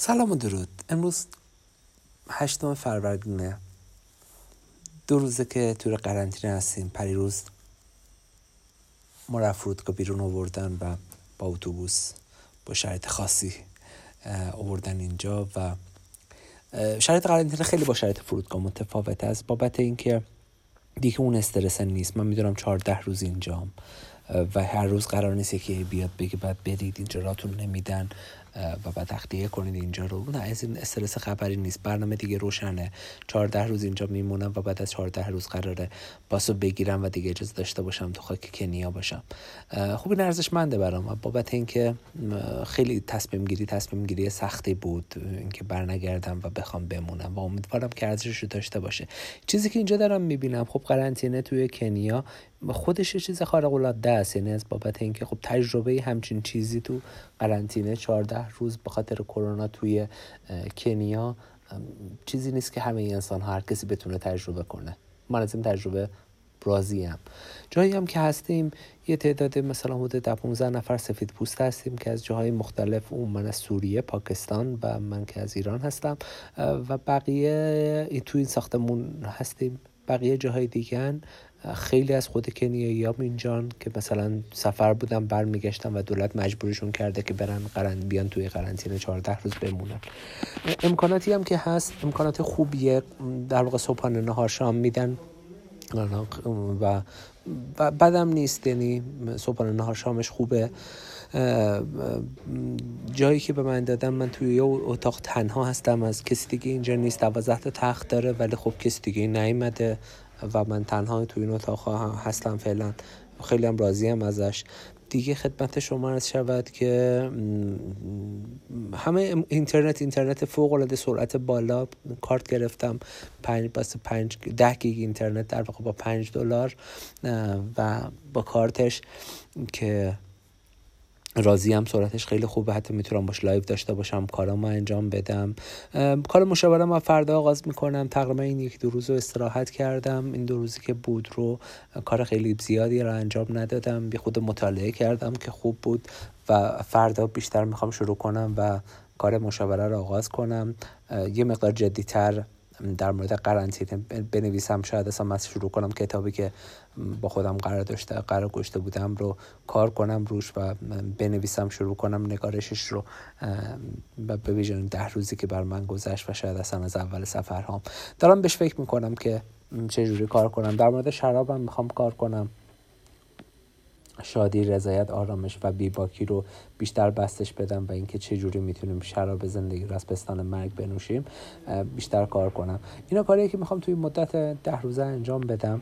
سلام و درود. امروز هشتم فروردینه. دو روزه که توی قرنطینه هستیم. پریروز ما رفت فرودگاه بیرون آوردن و با اتوبوس با شرایط خاصی آوردن اینجا و شرایط قرنطینه خیلی با شرایط فرودگاه متفاوت است. بابت اینکه دیگه اون استرس نیست. من می‌دونم چهارده روز اینجام. و هر روز قرار نیست یکی بیاد بگه بعد برید اینجا راتون نمیدن و بعد تخلیه کنید اینجا رو. نه از این استرس خبری نیست. برنامه دیگه روشنه. چهارده روز اینجا میمونم و بعد از چهارده روز قراره باسو بگیرم و دیگه اجازه داشته باشم تو خاک کنیا باشم. خوب این ارزشمنده برام. بابت اینکه خیلی تصمیم گیری تصمیم گیری سختی بود اینکه برنگردم و بخوام بمونم و امیدوارم که ارزشش رو داشته باشه. چیزی که اینجا دارم می‌بینم خب قرنطینه توی کنیا. خودش چیز خارق العاده است. یعنی از بابت اینکه خب تجربه همچین چیزی تو قرنطینه 14 روز به خاطر کرونا توی کنیا چیزی نیست که همه انسان هر کسی بتونه تجربه کنه. من از این تجربه راضی هم جایی هم که هستیم یه تعداد مثلا حدود 15 نفر سفید پوست هستیم که از جاهای مختلف اون من از سوریه پاکستان و من که از ایران هستم و بقیه تو این ساختمون هستیم. بقیه جاهای دیگه خیلی از خود کنیایی اینجان که مثلا سفر بودن برمیگشتن و دولت مجبورشون کرده که برن قرن بیان توی قرنطینه 14 روز بمونن. امکاناتی هم که هست امکانات خوبیه. در واقع صبحانه نهار شام میدن. و بدم نیست یعنی صبحانه نهار شامش خوبه. جایی که به من دادم من توی یه اتاق تنها هستم. از کسی دیگه اینجا نیست. دوازده تخت داره ولی خب کسی دیگه نیومده. و من تنها توی این اتاق هستم فعلا. خیلی هم راضی هم ازش. دیگه خدمت شما از شود که همه اینترنت اینترنت فوق العاده سرعت بالا. کارت گرفتم. پنج بس پنج ده گیگ اینترنت در واقع با پنج دلار و با کارتش که راضی‌ام سرعتش خیلی خوبه. حتی می‌تونم باش live داشته باشم کارامو انجام بدم. کار مشاوره من فردا آغاز می‌کنم. تقریبا این یک دو روز رو استراحت کردم. این دو روزی که بود رو کار خیلی زیادی رو انجام ندادم. یه خورده مطالعه کردم که خوب بود و فردا بیشتر می‌خوام شروع کنم و کار مشاوره رو آغاز کنم. یه مقدار جدیتر در مورد قرنطینه بنویسم شاید اصلا من شروع کنم کتابی که با خودم قرار داشته قرار گشته بودم رو کار کنم روش و بنویسم شروع کنم نگارشش رو و به ده روزی که بر من گذشت و شاید اصلا از اول سفرهام. دارم بهش فکر می‌کنم که چجوری کار کنم. در مورد شرابم می‌خوام کار کنم. شادی رضایت آرامش و بیباکی رو بیشتر بستش بدم و اینکه چه جوری می‌تونیم شراب زندگی رو از پستان مرگ بنوشیم بیشتر کار کنم. اینا کاریه که می‌خوام توی مدت ده روزه انجام بدم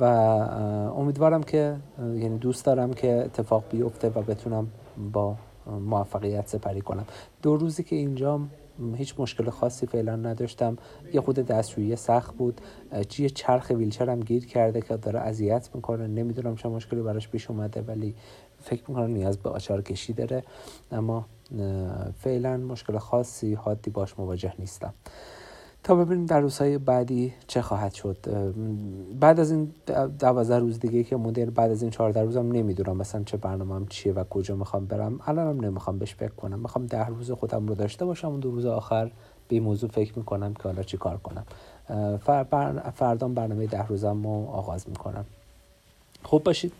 و امیدوارم که یعنی دوست دارم که اتفاق بیفته و بتونم با موفقیت سپری کنم. دو روزی که اینجام هیچ مشکل خاصی فعلا نداشتم. یه خود دستشویی سخت بود. چیه چرخ ویلچرم گیر کرده که داره اذیت می‌کنه. نمی‌دونم چه مشکلی براش پیش اومده ولی فکر می‌کنم نیاز به آچار کشی داره. اما فعلا مشکل خاصی حادی باش مواجه نیستم. ببینیم در روزهای بعدی چه خواهد شد. بعد از این دوازده روز دیگه که مدیر بعد از این چهارده روزم نمی‌دونم مثلا چه برنامه هم چیه و کجا می‌خوام برم. الانم نمی‌خوام بهش فکر کنم. می‌خوام ده روز خودم رو داشته باشم اون دو روز آخر به این موضوع فکر می‌کنم که حالا چی کار کنم فردام برنامه ده روزم رو آغاز می‌کنم. خوب باشید.